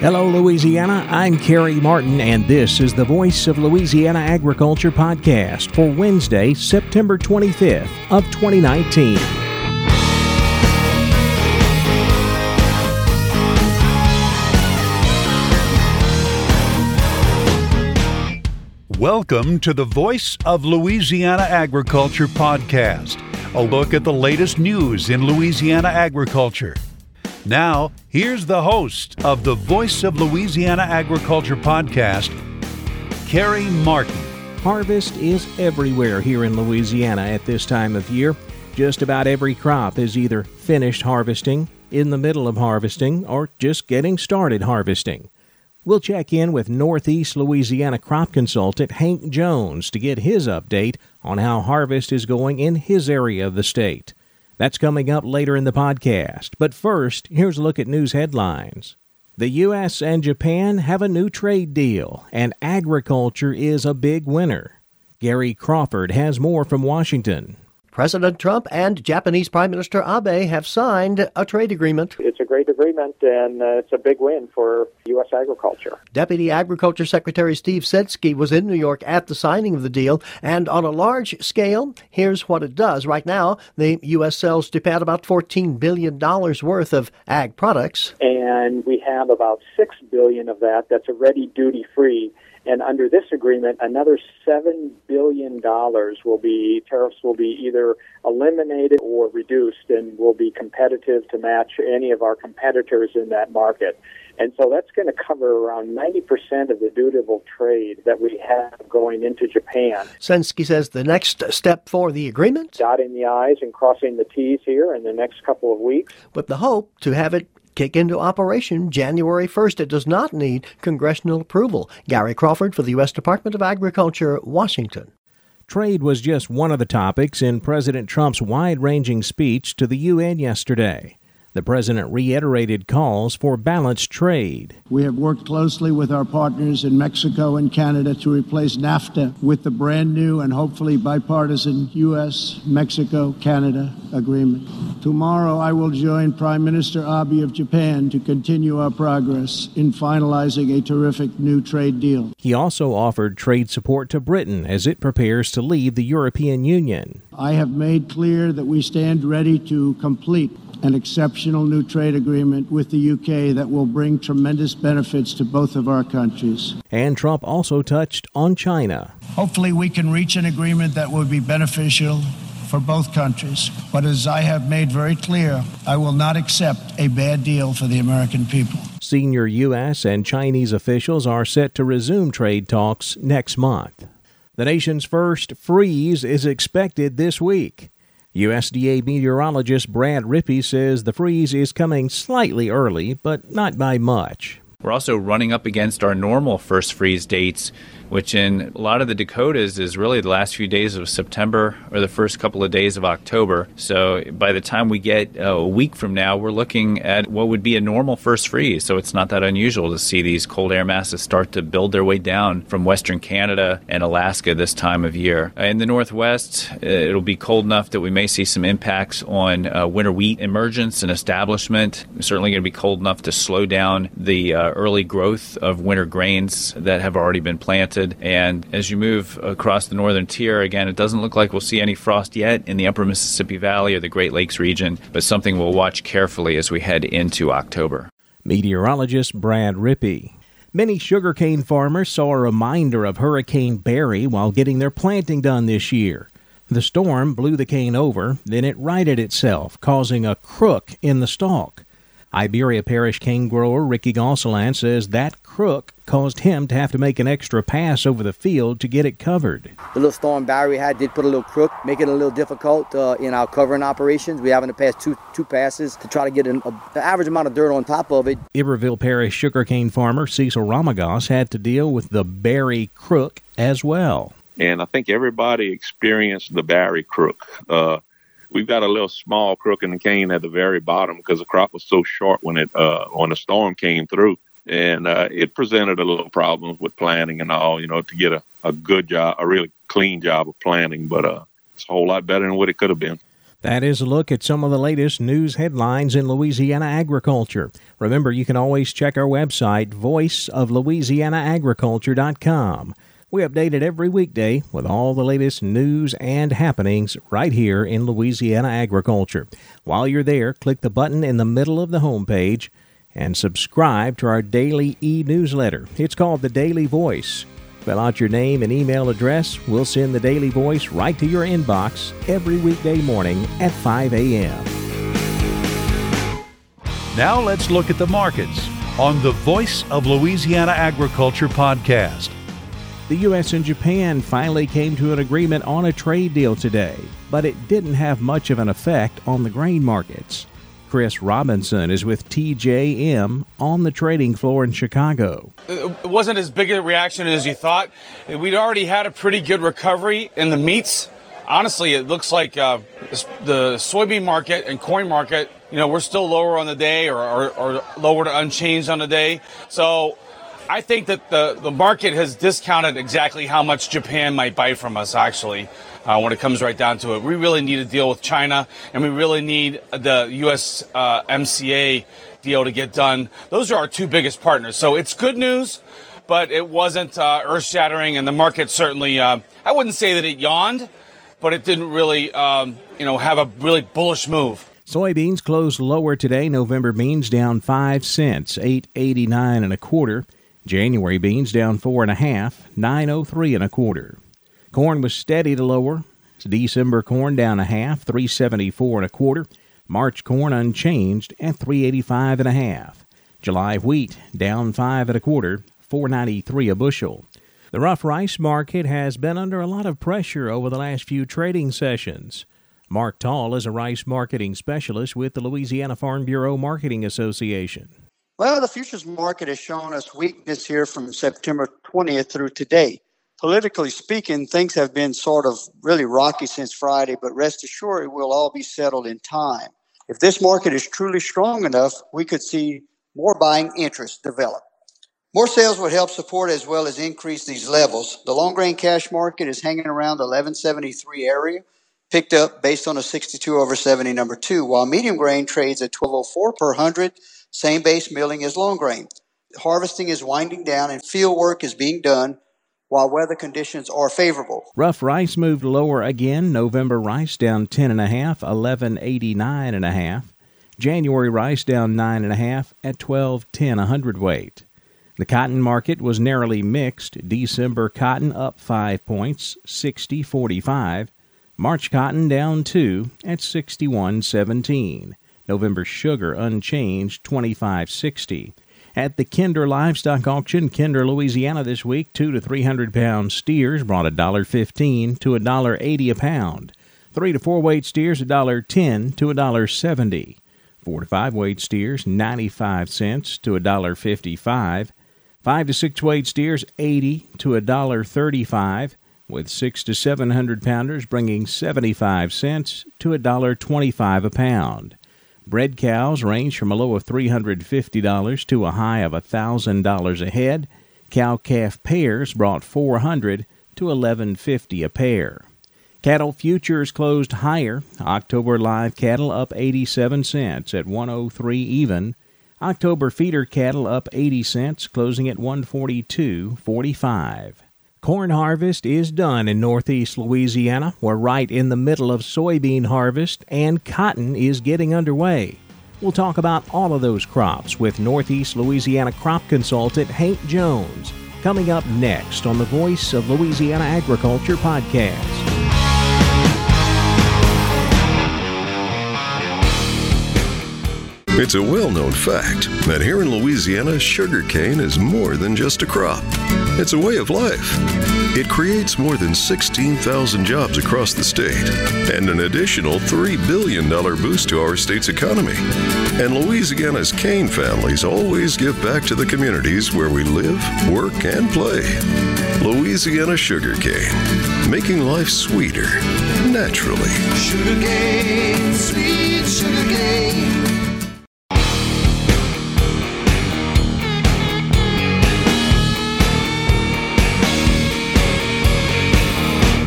Hello, Louisiana. I'm Carey Martin, and this is the Voice of Louisiana Agriculture podcast for Wednesday, September 25th of 2019. Welcome to the Voice of Louisiana Agriculture podcast, a look at the latest news in Louisiana agriculture. Now, here's the host of the Voice of Louisiana Agriculture podcast, Carey Martin. Harvest is everywhere here in Louisiana at this time of year. Just about every crop is either finished harvesting, in the middle of harvesting, or just getting started harvesting. We'll check in with Northeast Louisiana crop consultant Hank Jones to get his update on how harvest is going in his area of the state. That's coming up later in the podcast. But first, here's a look at news headlines. The U.S. and Japan have a new trade deal, and agriculture is a big winner. Gary Crawford has more from Washington. President Trump and Japanese Prime Minister Abe have signed a trade agreement. It's a great agreement, and uh, it's a big win for U.S. agriculture. Deputy Agriculture Secretary Steve Censky was in New York at the signing of the deal, and on a large scale, here's what it does. Right now, the U.S. sells Japan about $14 billion worth of ag products. And we have about 6 billion of that that's already duty free and under this agreement, another $7 billion will be, tariffs will be either eliminated or reduced and will be competitive to match any of our competitors in that market. And so that's going to cover around 90% of the dutiable trade that we have going into Japan. Censky says the next step for the agreement? Dotting the I's and crossing the T's here in the next couple of weeks. With the hope to have it kick into operation January 1st. It does not need congressional approval. Gary Crawford for the U.S. Department of Agriculture, Washington. Trade was just one of the topics in President Trump's wide ranging speech to the UN yesterday. The president reiterated calls for balanced trade. We have worked closely with our partners in Mexico and Canada to replace NAFTA with the brand new and hopefully bipartisan U.S. Mexico Canada agreement. Tomorrow, I will join Prime Minister Abe of Japan to continue our progress in finalizing a terrific new trade deal. He also offered trade support to Britain as it prepares to leave the European Union. I have made clear that we stand ready to complete an exceptional new trade agreement with the UK that will bring tremendous benefits to both of our countries. And Trump also touched on China. Hopefully, we can reach an agreement that will be beneficial for both countries. But as I have made very clear, I will not accept a bad deal for the American people. Senior U.S. and Chinese officials are set to resume trade talks next month. The nation's first freeze is expected this week. USDA meteorologist Brad Rippey says the freeze is coming slightly early, but not by much. We're also running up against our normal first freeze dates which in a lot of the Dakotas is really the last few days of September or the first couple of days of October. So by the time we get uh, a week from now, we're looking at what would be a normal first freeze. So it's not that unusual to see these cold air masses start to build their way down from western Canada and Alaska this time of year. Uh, in the Northwest, uh, it'll be cold enough that we may see some impacts on uh, winter wheat emergence and establishment. It's certainly going to be cold enough to slow down the uh, early growth of winter grains that have already been planted And as you move across the northern tier, again, it doesn't look like we'll see any frost yet in the upper Mississippi Valley or the Great Lakes region, but something we'll watch carefully as we head into October. Meteorologist Brad Rippey. Many sugarcane farmers saw a reminder of Hurricane Barry while getting their planting done this year. The storm blew the cane over, then it righted itself, causing a crook in the stalk. Iberia Parish cane grower Ricky Gonsoulin says that crook caused him to have to make an extra pass over the field to get it covered. The little storm Barry we had did put a little crook, make it a little difficult uh, in our covering operations. We having to pass two two passes to try to get an, a, an average amount of dirt on top of it. Iberville Parish sugarcane farmer Cecil Ramagos had to deal with the Barry crook as well. And I think everybody experienced the Barry crook. Uh, we've got a little small crook in the cane at the very bottom because the crop was so short when it uh, when the storm came through, and uh, it presented a little problems with planting and all. You know, to get a, a good job, a really clean job of planting, but uh, it's a whole lot better than what it could have been. That is a look at some of the latest news headlines in Louisiana agriculture. Remember, you can always check our website, voiceoflouisianaagriculture.com. We update it every weekday with all the latest news and happenings right here in Louisiana agriculture. While you're there, click the button in the middle of the homepage and subscribe to our daily e newsletter. It's called The Daily Voice. Fill out your name and email address. We'll send the Daily Voice right to your inbox every weekday morning at 5 a.m. Now let's look at the markets on the Voice of Louisiana Agriculture podcast. The U.S. and Japan finally came to an agreement on a trade deal today, but it didn't have much of an effect on the grain markets. Chris Robinson is with TJM on the trading floor in Chicago. It wasn't as big a reaction as you thought. We'd already had a pretty good recovery in the meats. Honestly, it looks like uh, the soybean market and corn market, you know, we're still lower on the day or, or, or lower to unchanged on the day. So I think that the, the market has discounted exactly how much Japan might buy from us, actually, uh, when it comes right down to it. We really need a deal with China, and we really need the U.S. Uh, MCA deal to get done. Those are our two biggest partners. So it's good news, but it wasn't uh, earth shattering, and the market certainly, uh, I wouldn't say that it yawned, but it didn't really, um, you know, have a really bullish move. Soybeans closed lower today. November beans down five cents, eight eighty nine and a quarter. January beans down four and a half, nine oh three and a quarter. Corn was steady to lower. December corn down a half, three seventy four and a quarter. March corn unchanged at three eighty five and a half. July wheat down five and a quarter, four ninety three a bushel. The rough rice market has been under a lot of pressure over the last few trading sessions. Mark Tall is a rice marketing specialist with the Louisiana Farm Bureau Marketing Association. Well, the futures market has shown us weakness here from September 20th through today. Politically speaking, things have been sort of really rocky since Friday, but rest assured it will all be settled in time. If this market is truly strong enough, we could see more buying interest develop. More sales would help support as well as increase these levels. The long grain cash market is hanging around the 1173 area, picked up based on a 62 over 70 number two, while medium grain trades at 1204 per 100 same base milling as long grain. Harvesting is winding down and field work is being done while weather conditions are favorable. Rough rice moved lower again. November rice down ten and a half, eleven eighty nine and a half. January rice down nine and a half at twelve ten a hundredweight. The cotton market was narrowly mixed. December cotton up five points, sixty forty five. March cotton down two at sixty one seventeen. November sugar unchanged 25.60. At the Kinder Livestock Auction, Kinder, Louisiana this week, 2 to 300 pound steers brought $1.15 to $1.80 a pound. 3 to 4 weight steers $1.10 to $1.70. 4 to 5 weight steers 95 cents to $1.55. 5 to 6 weight steers 80 to $1.35 with 6 to 700 pounders bringing 75 cents to a dollar 25 a pound. Bred cows range from a low of $350 to a high of a $1,000 a head. Cow calf pairs brought 400 to 1150 a pair. Cattle futures closed higher. October live cattle up 87 cents at 103 even. October feeder cattle up 80 cents, closing at 142.45. Corn harvest is done in northeast Louisiana. We're right in the middle of soybean harvest, and cotton is getting underway. We'll talk about all of those crops with Northeast Louisiana crop consultant Hank Jones coming up next on the Voice of Louisiana Agriculture podcast. It's a well known fact that here in Louisiana, sugarcane is more than just a crop, it's a way of life. It creates more than 16,000 jobs across the state and an additional $3 billion boost to our state's economy. And Louisiana's cane families always give back to the communities where we live, work, and play. Louisiana Sugarcane, making life sweeter naturally.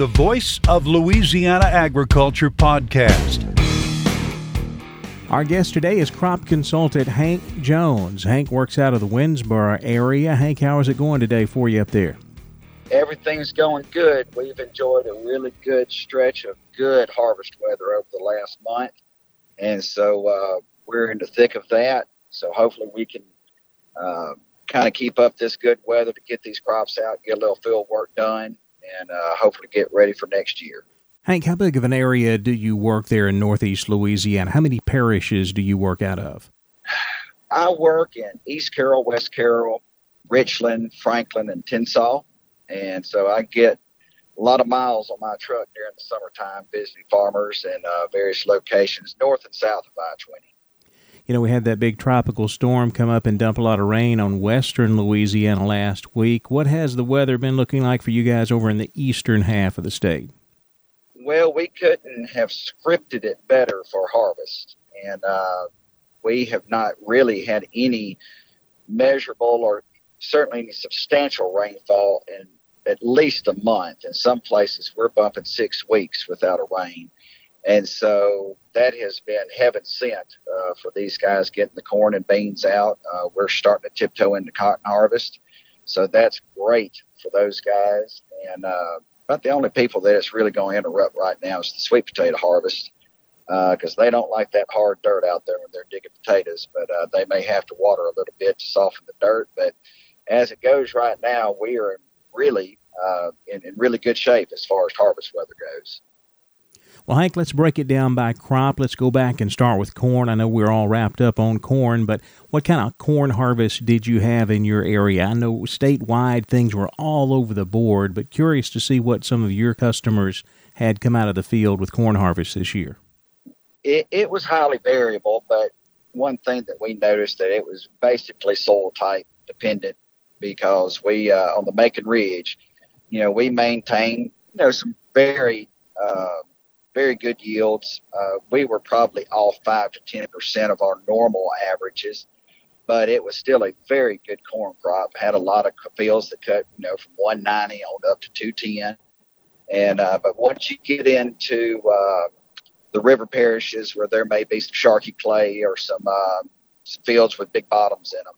The Voice of Louisiana Agriculture podcast. Our guest today is crop consultant Hank Jones. Hank works out of the Winnsboro area. Hank, how is it going today for you up there? Everything's going good. We've enjoyed a really good stretch of good harvest weather over the last month. And so uh, we're in the thick of that. So hopefully we can uh, kind of keep up this good weather to get these crops out, get a little field work done, and uh, hopefully get ready for next year. Hank, how big of an area do you work there in Northeast Louisiana? How many parishes do you work out of? I work in East Carroll, West Carroll, Richland, Franklin, and Tensas. And so I get a lot of miles on my truck during the summertime visiting farmers in uh, various locations north and south of I 20. You know, we had that big tropical storm come up and dump a lot of rain on western Louisiana last week. What has the weather been looking like for you guys over in the eastern half of the state? Well, we couldn't have scripted it better for harvest. And uh, we have not really had any measurable or certainly any substantial rainfall in at least a month. In some places, we're bumping six weeks without a rain. And so that has been heaven sent uh, for these guys getting the corn and beans out. Uh, we're starting to tiptoe into cotton harvest. So that's great for those guys. And uh, about the only people that it's really going to interrupt right now is the sweet potato harvest because uh, they don't like that hard dirt out there when they're digging potatoes. But uh, they may have to water a little bit to soften the dirt. But as it goes right now, we are really uh, in, in really good shape as far as harvest weather goes. Well, Hank, let's break it down by crop. Let's go back and start with corn. I know we're all wrapped up on corn, but what kind of corn harvest did you have in your area? I know statewide things were all over the board, but curious to see what some of your customers had come out of the field with corn harvest this year. It, it was highly variable, but one thing that we noticed that it was basically soil type dependent because we uh, on the Macon Ridge, you know, we maintain you know some very uh, very good yields. Uh, we were probably off five to ten percent of our normal averages, but it was still a very good corn crop. Had a lot of fields that cut, you know, from 190 on up to 210. And uh, but once you get into uh, the river parishes where there may be some Sharkey clay or some, uh, fields with big bottoms in them,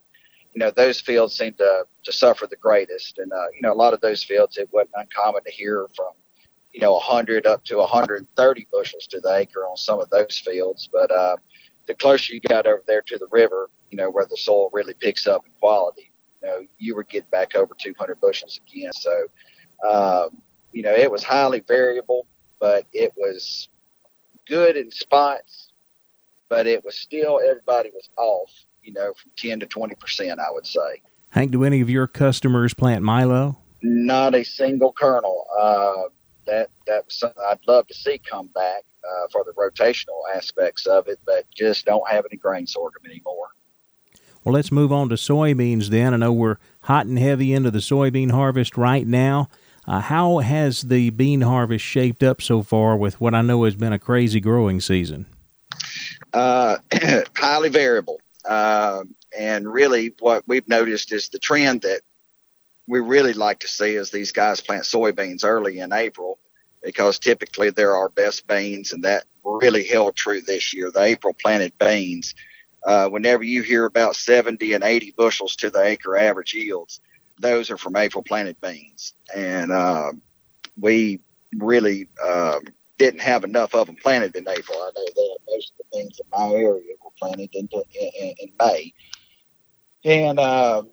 you know, those fields seem to to suffer the greatest. And uh, you know, a lot of those fields, it wasn't uncommon to hear from you know 100 up to 130 bushels to the acre on some of those fields. But uh, the closer you got over there to the river, you know where the soil really picks up in quality, you know you were getting back over 200 bushels again. So um, you know it was highly variable, but it was good in spots. But it was still everybody was off, you know, from 10 to 20 percent, I would say. Hank, do any of your customers plant Milo? Not a single kernel. Uh, that that was something I'd love to see come back uh, for the rotational aspects of it, but just don't have any grain sorghum anymore. Well, let's move on to soybeans then. I know we're hot and heavy into the soybean harvest right now. Uh, how has the bean harvest shaped up so far with what I know has been a crazy growing season? Uh, highly variable. Uh, and really, what we've noticed is the trend that we really like to see is these guys plant soybeans early in April because typically they're our best beans, and that really held true this year. The April planted beans, uh, whenever you hear about 70 and 80 bushels to the acre average yields, those are from April planted beans. And uh, we really uh, didn't have enough of them planted in April. I know that most of the beans in my area were planted in, in, in May. And uh,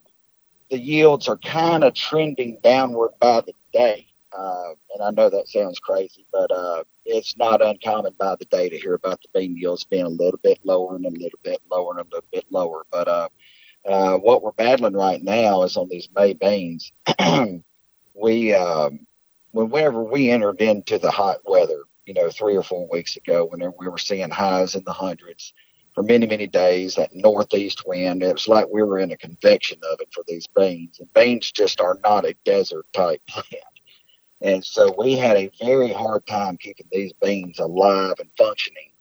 the yields are kind of trending downward by the day. Uh, and I know that sounds crazy, but uh, it's not uncommon by the day to hear about the bean yields being a little bit lower and a little bit lower and a little bit lower. But uh, uh what we're battling right now is on these May beans. we, um, whenever we entered into the hot weather, you know, three or four weeks ago, whenever we were seeing highs in the hundreds, for many, many days, that northeast wind. It was like we were in a convection of it for these beans. And beans just are not a desert type plant. And so we had a very hard time keeping these beans alive and functioning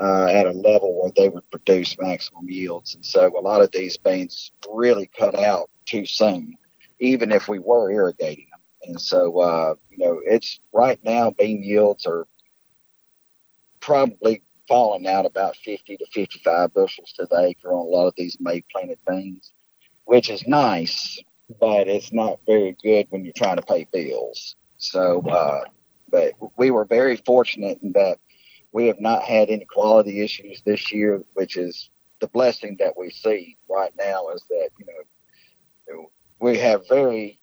uh, at a level where they would produce maximum yields. And so a lot of these beans really cut out too soon, even if we were irrigating them. And so, uh, you know, it's right now bean yields are probably falling out about 50 to 55 bushels to the acre on a lot of these May planted beans, which is nice, but it's not very good when you're trying to pay bills. So, uh, but we were very fortunate in that we have not had any quality issues this year, which is the blessing that we see right now is that, you know, we have very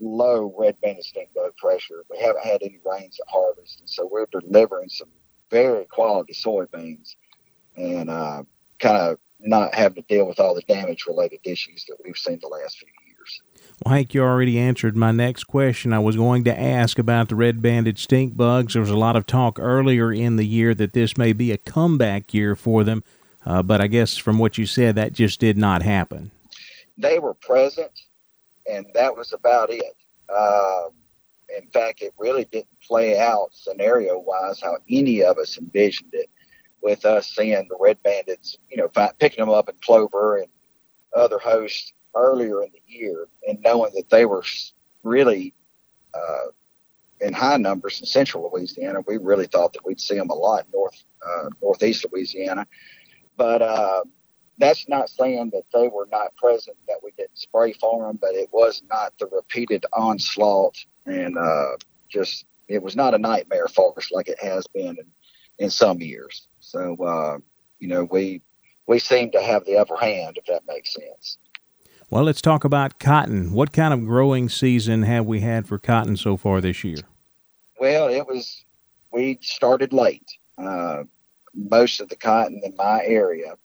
low red banded stink bug pressure. We haven't had any rains at harvest, and so we're delivering some very quality soybeans and uh, kind of not having to deal with all the damage related issues that we've seen the last few years. Well, Hank, you already answered my next question. I was going to ask about the red banded stink bugs. There was a lot of talk earlier in the year that this may be a comeback year for them, uh, but I guess from what you said, that just did not happen. They were present, and that was about it. Um, in fact, it really didn't play out scenario wise how any of us envisioned it with us seeing the red bandits, you know, picking them up in clover and other hosts earlier in the year and knowing that they were really uh, in high numbers in central Louisiana. We really thought that we'd see them a lot north, uh, northeast Louisiana. But uh, that's not saying that they were not present, that we didn't spray for them, but it was not the repeated onslaught and uh, just it was not a nightmare for us like it has been in, in some years. So uh, you know we we seem to have the upper hand if that makes sense. Well, let's talk about cotton. What kind of growing season have we had for cotton so far this year? Well, it was we started late. Uh, most of the cotton in my area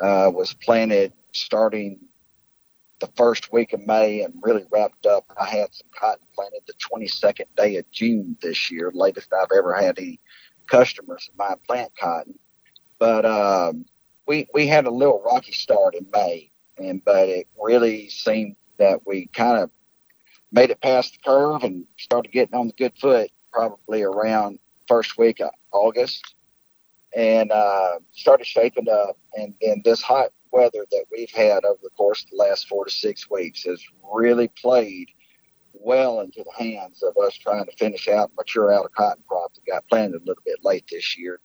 uh, was planted starting the first week of May and really wrapped up. I had some cotton planted the 22nd day of June this year, latest I've ever had any customers mine plant cotton. But um, we we had a little rocky start in May, and but it really seemed that we kind of made it past the curve and started getting on the good foot probably around first week of August, and uh, started shaping up. And then this hot weather that we've had over the course of the last four to six weeks has really played well into the hands of us trying to finish out and mature out a cotton crop that got planted a little bit late this year.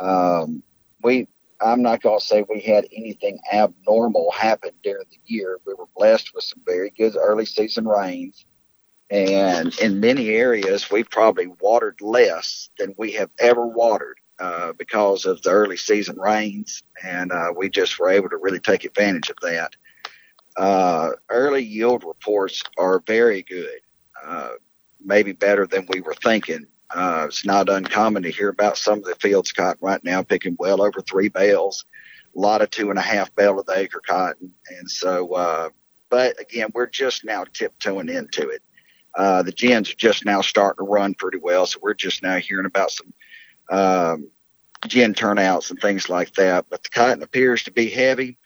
Um, we, I'm not going to say we had anything abnormal happen during the year. We were blessed with some very good early season rains. And in many areas, we probably watered less than we have ever watered uh, because of the early season rains, and uh, we just were able to really take advantage of that. Uh, early yield reports are very good, uh, maybe better than we were thinking. Uh, it's not uncommon to hear about some of the fields cotton right now picking well over three bales, a lot of two and a half bale of the acre cotton, and so. but again, we're just now tiptoeing into it. the gins are just now starting to run pretty well, so we're just now hearing about some um, gin turnouts and things like that. But the cotton appears to be heavy.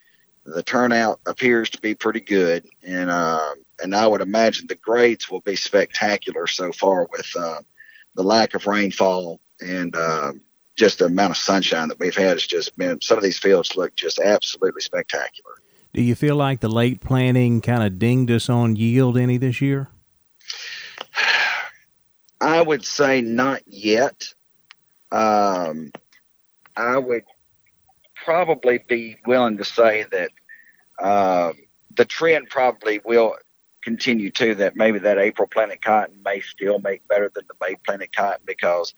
The turnout appears to be pretty good, and uh, and I would imagine the grades will be spectacular so far with uh, the lack of rainfall and uh, just the amount of sunshine that we've had has just been. Some of these fields look just absolutely spectacular. Do you feel like the late planting kind of dinged us on yield any this year? I would say not yet. Um, I would probably be willing to say that uh, the trend probably will continue too. That maybe that April planted cotton may still make better than the May planted cotton because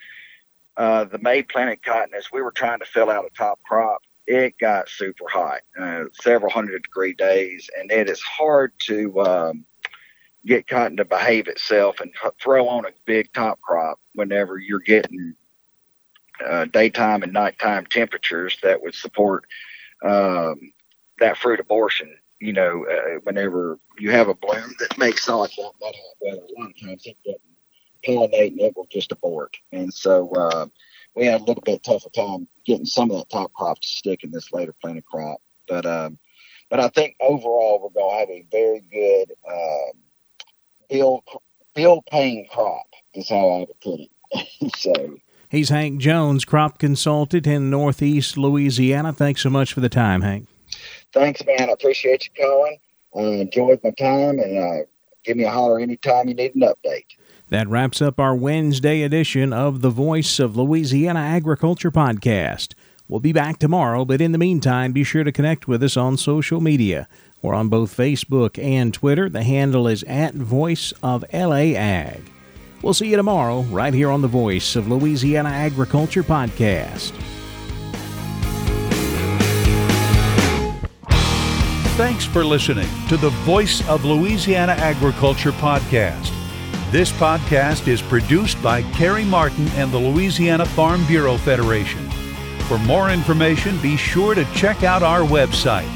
uh, the May planted cotton, as we were trying to fill out a top crop, it got super hot, uh, several hundred degree days, and it is hard to um, get cotton to behave itself and throw on a big top crop whenever you're getting uh, daytime and nighttime temperatures that would support um, that fruit abortion. You know, uh, whenever you have a bloom that makes like that, that hot weather, a lot of times it doesn't pollinate and it will just abort. And so uh, we had a little bit tougher time getting some of that top crop to stick in this later planted crop. But um, but I think overall we're going to have a very good uh, bill bill paying crop is how I would put it. so He's Hank Jones, crop consultant in Northeast Louisiana. Thanks so much for the time, Hank. Thanks, man. I appreciate you calling. I enjoyed my time, and uh, give me a holler anytime you need an update. That wraps up our Wednesday edition of the Voice of Louisiana Agriculture podcast. We'll be back tomorrow, but in the meantime, be sure to connect with us on social media. We're on both Facebook and Twitter. The handle is at Voice of LA Ag. We'll see you tomorrow, right here on the Voice of Louisiana Agriculture podcast. Thanks for listening to the Voice of Louisiana Agriculture podcast. This podcast is produced by Carey Martin and the Louisiana Farm Bureau Federation. For more information, be sure to check out our website,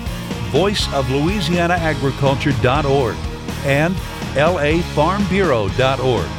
voiceoflouisianaagriculture.org and lafarmbureau.org.